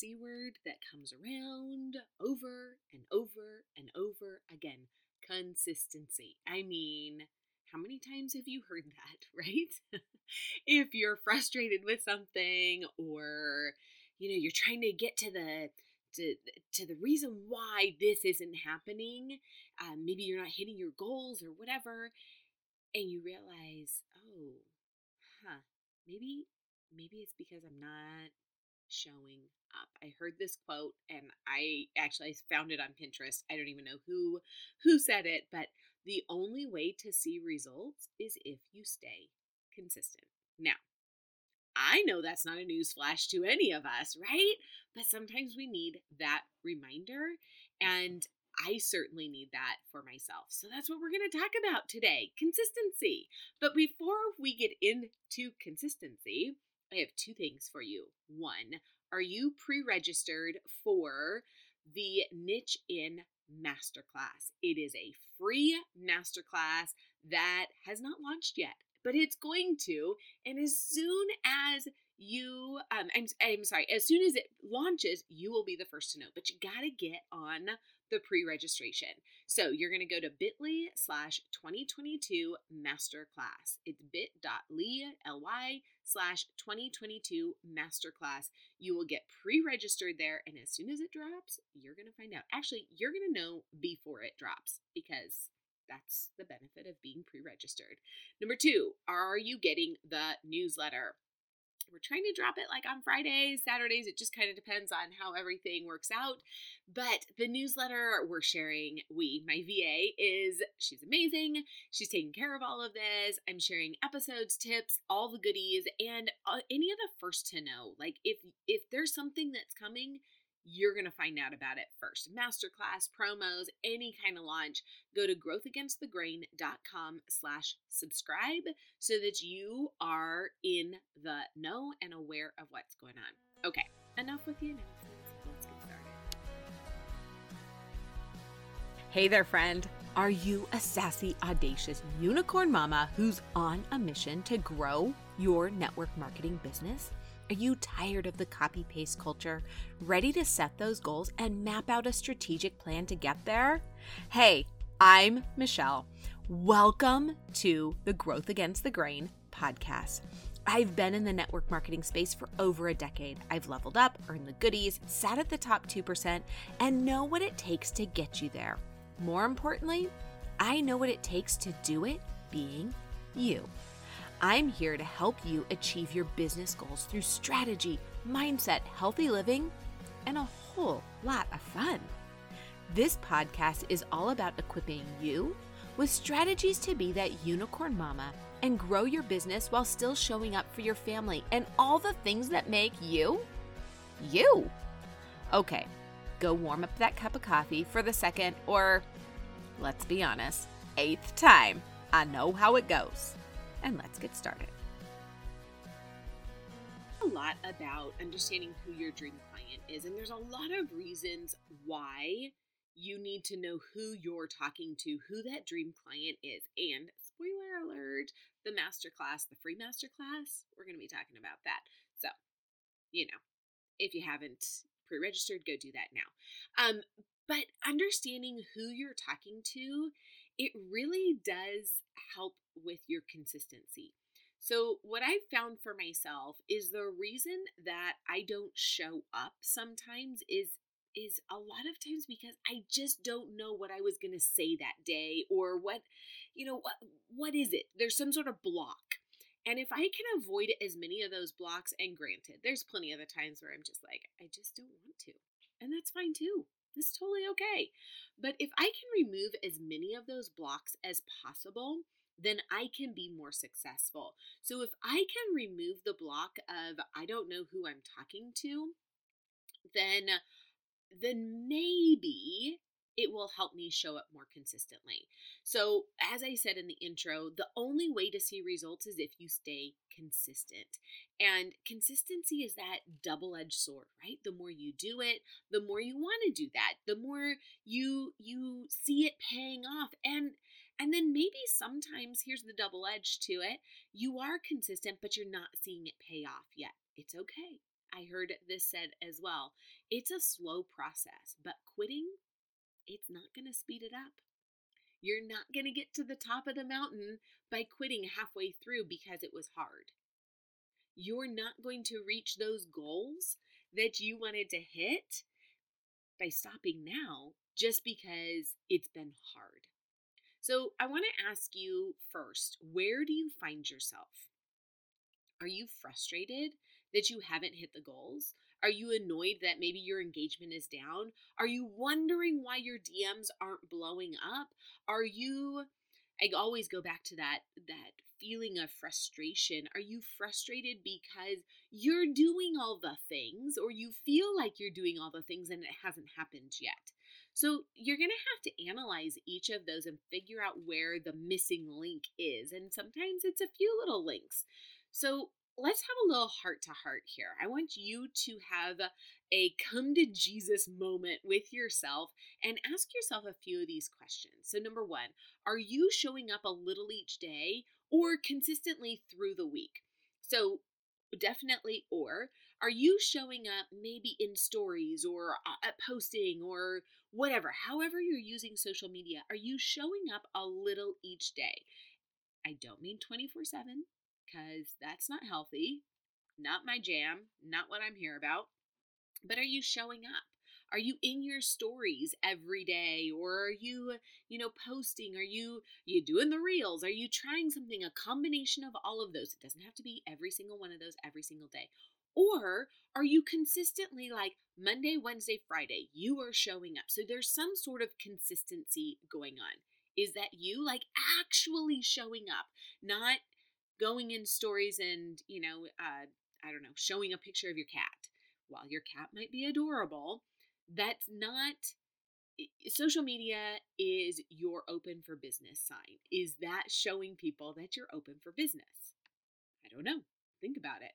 C word that comes around over and over and over again consistency. I mean, how many times have you heard that, right? if you're frustrated with something or you know, you're trying to get to the to to the reason why this isn't happening, um, maybe you're not hitting your goals or whatever, and you realize, oh, huh, maybe maybe it's because I'm not showing up. I heard this quote and I actually found it on Pinterest. I don't even know who who said it, but the only way to see results is if you stay consistent. Now, I know that's not a news flash to any of us, right? But sometimes we need that reminder. And I certainly need that for myself. So that's what we're going to talk about today consistency. But before we get into consistency, I have two things for you. One, are you pre registered for the Niche In Masterclass? It is a free masterclass that has not launched yet but it's going to. And as soon as you, um, I'm, I'm sorry, as soon as it launches, you will be the first to know. But you got to get on the pre registration. So you're going to go to bit.ly slash 2022 masterclass. It's bit.ly ly slash 2022 masterclass. You will get pre registered there. And as soon as it drops, you're going to find out. Actually, you're going to know before it drops because that's the benefit of being pre registered. Number two, are you getting the newsletter? We're trying to drop it like on Fridays, Saturdays. It just kind of depends on how everything works out. But the newsletter we're sharing, we, my VA, is she's amazing. She's taking care of all of this. I'm sharing episodes, tips, all the goodies, and uh, any of the first to know. Like if if there's something that's coming, you're going to find out about it first. Masterclass, promos, any kind of launch, go to growthagainstthegrain.com slash subscribe so that you are in the know and aware of what's going on. Okay, enough with the announcements. Let's get started. Hey there, friend. Are you a sassy, audacious unicorn mama who's on a mission to grow your network marketing business? Are you tired of the copy paste culture? Ready to set those goals and map out a strategic plan to get there? Hey, I'm Michelle. Welcome to the Growth Against the Grain podcast. I've been in the network marketing space for over a decade. I've leveled up, earned the goodies, sat at the top 2%, and know what it takes to get you there. More importantly, I know what it takes to do it being you. I'm here to help you achieve your business goals through strategy, mindset, healthy living, and a whole lot of fun. This podcast is all about equipping you with strategies to be that unicorn mama and grow your business while still showing up for your family and all the things that make you you. Okay, go warm up that cup of coffee for the second or, let's be honest, eighth time. I know how it goes and let's get started. A lot about understanding who your dream client is, and there's a lot of reasons why you need to know who you're talking to, who that dream client is. And spoiler alert, the masterclass, the free masterclass, we're going to be talking about that. So, you know, if you haven't pre registered, go do that now. Um, but understanding who you're talking to, it really does help with your consistency. So, what I've found for myself is the reason that I don't show up sometimes is is a lot of times because I just don't know what I was going to say that day or what you know what what is it? There's some sort of block. And if I can avoid as many of those blocks and granted, there's plenty of the times where I'm just like I just don't want to. And that's fine too. That's totally okay. But if I can remove as many of those blocks as possible, then I can be more successful. So if I can remove the block of I don't know who I'm talking to, then then maybe it will help me show up more consistently. So, as I said in the intro, the only way to see results is if you stay consistent. And consistency is that double edged sword, right? The more you do it, the more you want to do that, the more you you see it paying off and and then maybe sometimes here's the double edge to it. You are consistent but you're not seeing it pay off yet. It's okay. I heard this said as well. It's a slow process, but quitting, it's not going to speed it up. You're not going to get to the top of the mountain by quitting halfway through because it was hard. You're not going to reach those goals that you wanted to hit by stopping now just because it's been hard. So, I want to ask you first where do you find yourself? Are you frustrated that you haven't hit the goals? Are you annoyed that maybe your engagement is down? Are you wondering why your DMs aren't blowing up? Are you I always go back to that that feeling of frustration. Are you frustrated because you're doing all the things or you feel like you're doing all the things and it hasn't happened yet? So you're going to have to analyze each of those and figure out where the missing link is. And sometimes it's a few little links. So let's have a little heart to heart here. I want you to have a come to Jesus moment with yourself and ask yourself a few of these questions. So, number one, are you showing up a little each day or consistently through the week? So, definitely, or are you showing up maybe in stories or uh, at posting or whatever, however you're using social media? Are you showing up a little each day? I don't mean 24 7 because that's not healthy, not my jam, not what I'm here about. But are you showing up? Are you in your stories every day or are you, you know, posting? Are you you doing the reels? Are you trying something a combination of all of those? It doesn't have to be every single one of those every single day. Or are you consistently like Monday, Wednesday, Friday, you are showing up? So there's some sort of consistency going on. Is that you like actually showing up, not going in stories and, you know, uh, I don't know, showing a picture of your cat. While your cat might be adorable, that's not social media is your open for business sign. Is that showing people that you're open for business? I don't know. Think about it.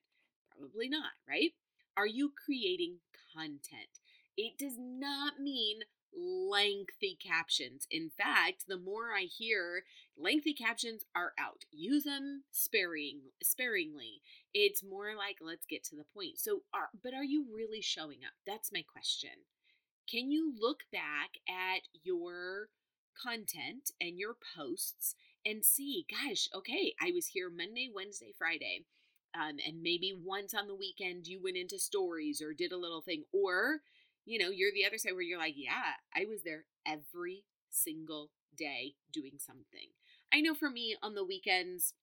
Probably not, right? Are you creating content? It does not mean lengthy captions. In fact, the more I hear lengthy captions are out, use them sparing sparingly. It's more like let's get to the point. So, are, but are you really showing up? That's my question. Can you look back at your content and your posts and see, gosh, okay, I was here Monday, Wednesday, Friday. Um, and maybe once on the weekend you went into stories or did a little thing, or you know, you're the other side where you're like, yeah, I was there every single day doing something. I know for me on the weekends,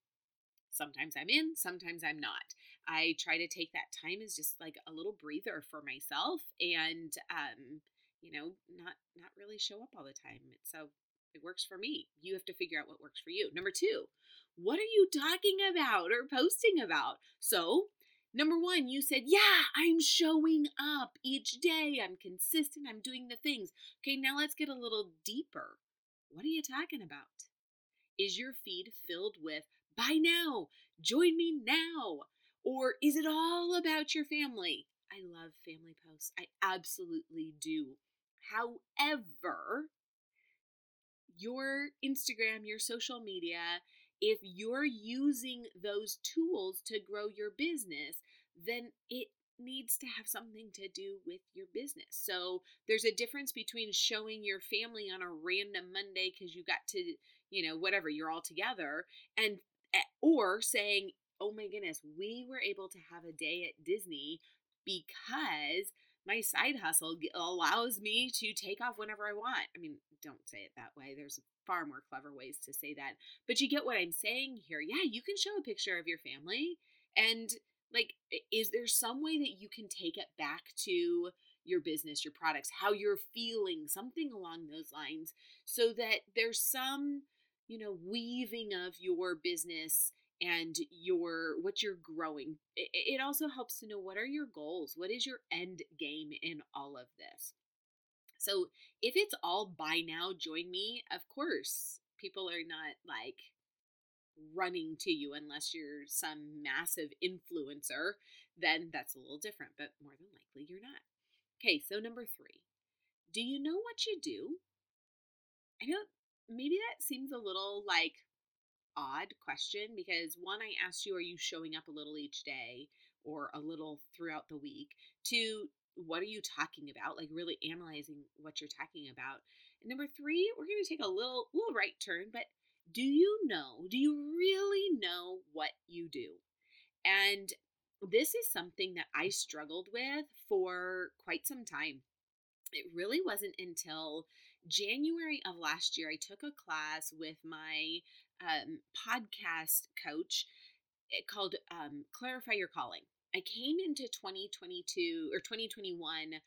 sometimes I'm in, sometimes I'm not. I try to take that time as just like a little breather for myself and um you know, not not really show up all the time. So it works for me. You have to figure out what works for you. Number 2, what are you talking about or posting about? So, Number one, you said, Yeah, I'm showing up each day. I'm consistent. I'm doing the things. Okay, now let's get a little deeper. What are you talking about? Is your feed filled with, Buy now, join me now? Or is it all about your family? I love family posts. I absolutely do. However, your Instagram, your social media if you're using those tools to grow your business, then it needs to have something to do with your business. So there's a difference between showing your family on a random Monday because you got to, you know, whatever, you're all together, and eh, or saying, oh my goodness, we were able to have a day at Disney because my side hustle allows me to take off whenever I want. I mean, don't say it that way. There's far more clever ways to say that. But you get what I'm saying here. Yeah, you can show a picture of your family. And, like, is there some way that you can take it back to your business, your products, how you're feeling, something along those lines, so that there's some, you know, weaving of your business and your what you're growing. It, also helps to know what are your goals, what is your end game in all of this. So if it's all buy now, join me, of course, people are not like running to you unless you're some massive influencer, then that's a little different, but more than likely you're not. Okay, so number three, do you know what you do? I know maybe that seems a little like odd question because one, I asked you, are you showing up a little each day? or a little throughout the week to what are you talking about? Like really analyzing what you're talking about. And number three, we're going to take a little little right turn, but do you know, do you really know what you do? And this is something that I struggled with for quite some time. It really wasn't until January of last year I took a class with my um, podcast coach eh, called um, Clarify Your Calling. I came into 2022 or 2021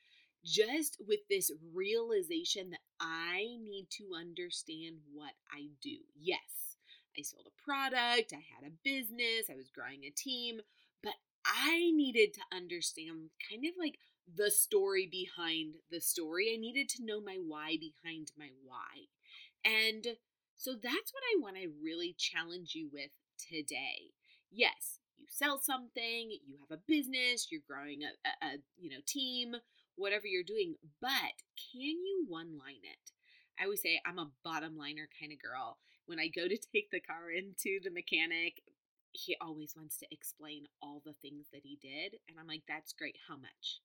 just with this realization that I need to understand what I do. Yes, I sold a product, I had a business, I was growing a team, but I needed to understand kind of like the story behind the story. I needed to know my why behind my why. And so that's what I want to really challenge you with today. Yes, you sell something, you have a business, you're growing a, a, a you know team, whatever you're doing, but can you one line it? I always say I'm a bottom liner kind of girl. When I go to take the car into the mechanic, he always wants to explain all the things that he did. And I'm like, that's great. How much?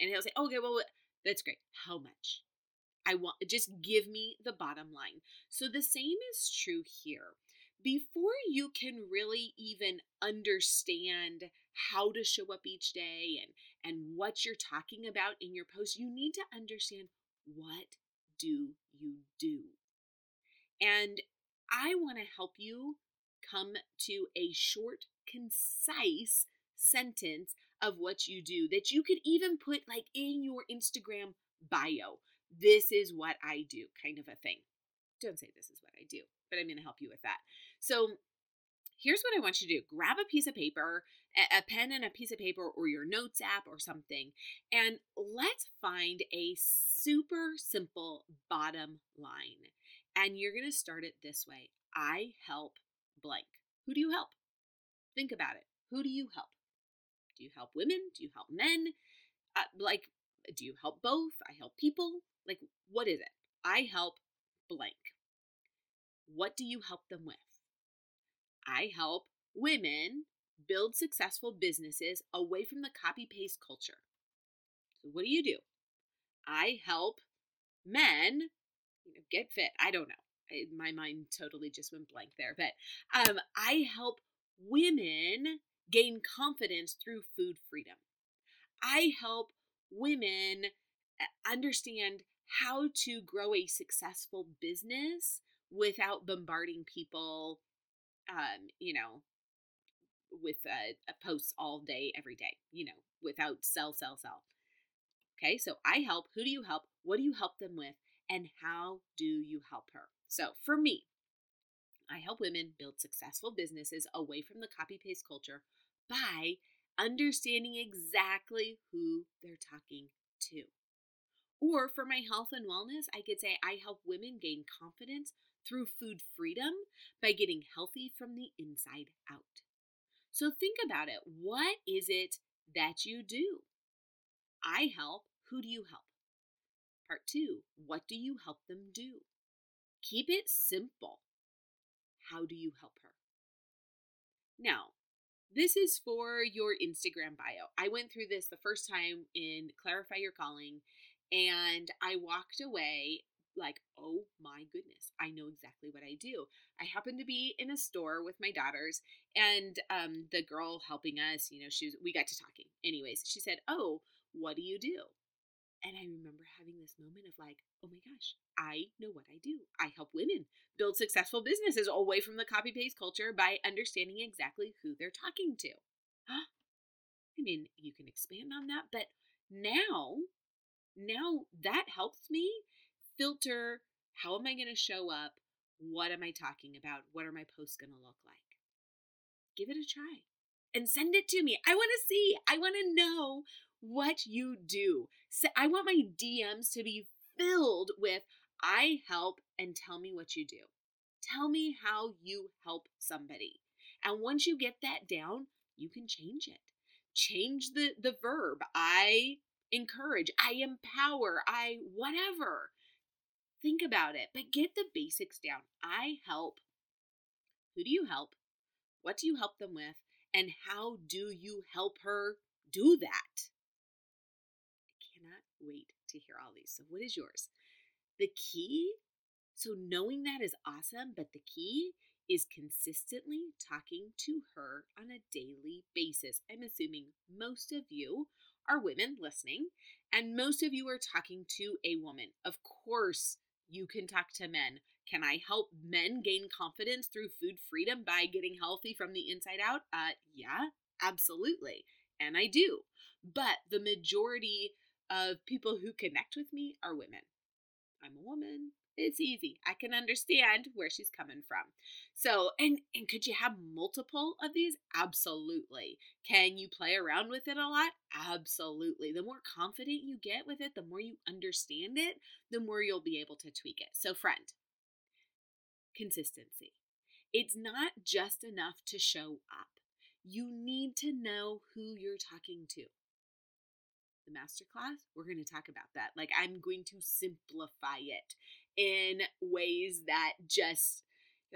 And he'll say, okay, well, that's great. How much? I want, just give me the bottom line. So the same is true here. Before you can really even understand how to show up each day and, and what you're talking about in your post, you need to understand what do you do? And I want to help you come to a short, concise sentence of what you do that you could even put like in your Instagram bio. This is what I do, kind of a thing. Don't say this is what I do, but I'm going to help you with that. So here's what I want you to do grab a piece of paper, a pen and a piece of paper, or your notes app or something, and let's find a super simple bottom line. And you're going to start it this way I help blank. Who do you help? Think about it. Who do you help? Do you help women? Do you help men? Uh, like, do you help both? I help people. Like, what is it? I help blank. What do you help them with? I help women build successful businesses away from the copy paste culture. So, what do you do? I help men get fit. I don't know. I, my mind totally just went blank there. But um, I help women gain confidence through food freedom. I help women uh, understand how to grow a successful business without bombarding people, um, you know, with a, posts all day, every day, you know, without sell, sell, sell. Okay, so I help. Who do you help? What do you help them with? And how do you help her? So for me, I help women build successful businesses away from the copy paste culture by understanding exactly who they're talking to. Or for my health and wellness, I could say I help women gain confidence through food freedom by getting healthy from the inside out. So think about it. What is it that you do? I help. Who do you help? Part two, what do you help them do? Keep it simple. How do you help her? Now, this is for your Instagram bio. I went through this the first time in Clarify Your Calling, and I walked away like, oh my goodness, I know exactly what I do. I happened to be in a store with my daughters, and um, the girl helping us, you know, she was, we got to talking. Anyways, she said, "Oh, what do you do?" And I remember having this moment of like, oh my gosh, I know what I do. I help women build successful businesses away from the copy paste culture by understanding exactly who they're talking to. I mean, you can expand on that, but now, now that helps me filter how am I going to show up? What am I talking about? What are my posts going to look like? Give it a try and send it to me. I want to see, I want to know what you do. So I want my DMs to be filled with I help and tell me what you do. Tell me how you help somebody. And once you get that down, you can change it. Change the the verb. I encourage, I empower, I whatever. Think about it, but get the basics down. I help. Who do you help? What do you help them with? And how do you help her do that? I cannot wait to hear all these. So, what is yours? The key, so knowing that is awesome, but the key is consistently talking to her on a daily basis. I'm assuming most of you are women listening, and most of you are talking to a woman. Of course, you can talk to men. Can I help men gain confidence through food freedom by getting healthy from the inside out? Uh, yeah, absolutely. And I do. But the majority of people who connect with me are women. I'm a woman. It's easy. I can understand where she's coming from. So, and and could you have multiple of these? Absolutely. Can you play around with it a lot? Absolutely. The more confident you get with it, the more you understand it, the more you'll be able to tweak it. So, friend, consistency. It's not just enough to show up. You need to know who you're talking to the masterclass, we're going to talk about that. Like, I'm going to simplify it in ways that just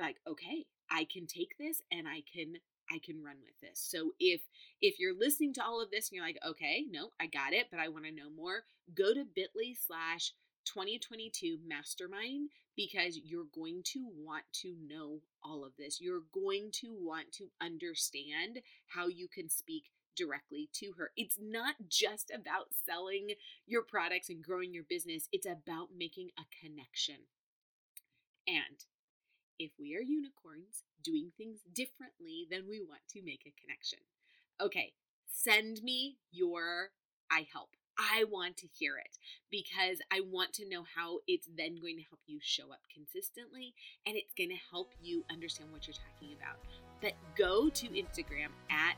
like, okay, I can take this and I can I can run with this. So if if you're listening to all of this and you're like, okay, no, I got it, but I want to know more, go to bit.ly slash 2022 mastermind because you're going to want to know all of this. You're going to want to understand how you can speak directly to her. It's not just about selling your products and growing your business, it's about making a connection. And if we are unicorns doing things differently, then we want to make a connection. Okay, send me your I help. I want to hear it because I want to know how it's then going to help you show up consistently and it's going to help you understand what you're talking about. But go to Instagram at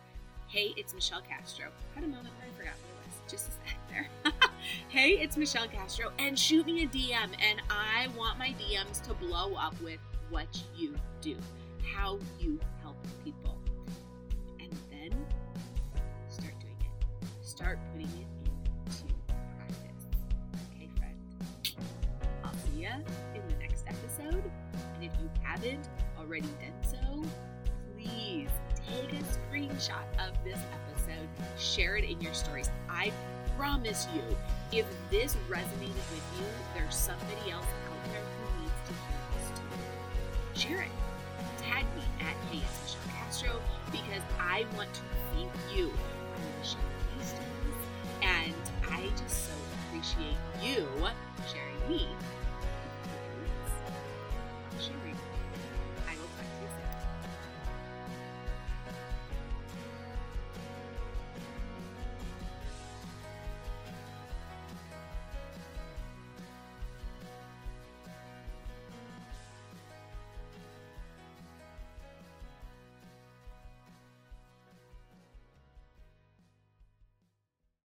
Hey, it's Michelle Castro. Had a moment where I forgot what it was. Just a sec there. hey, it's Michelle Castro. And shoot me a DM. And I want my DMs to blow up with what you do, how you help people. And then start doing it. Start putting it into practice. Okay, friend? I'll see ya in the next episode. And if you haven't already done so, please take a screenshot of this episode, share it in your stories. I promise you, if this resonated with you, there's somebody else out there who needs to hear this too. Share it. Tag me at Hey, Michelle Castro because I want to thank you. I'm Michelle Houston, and I just so appreciate you sharing me. Sharing.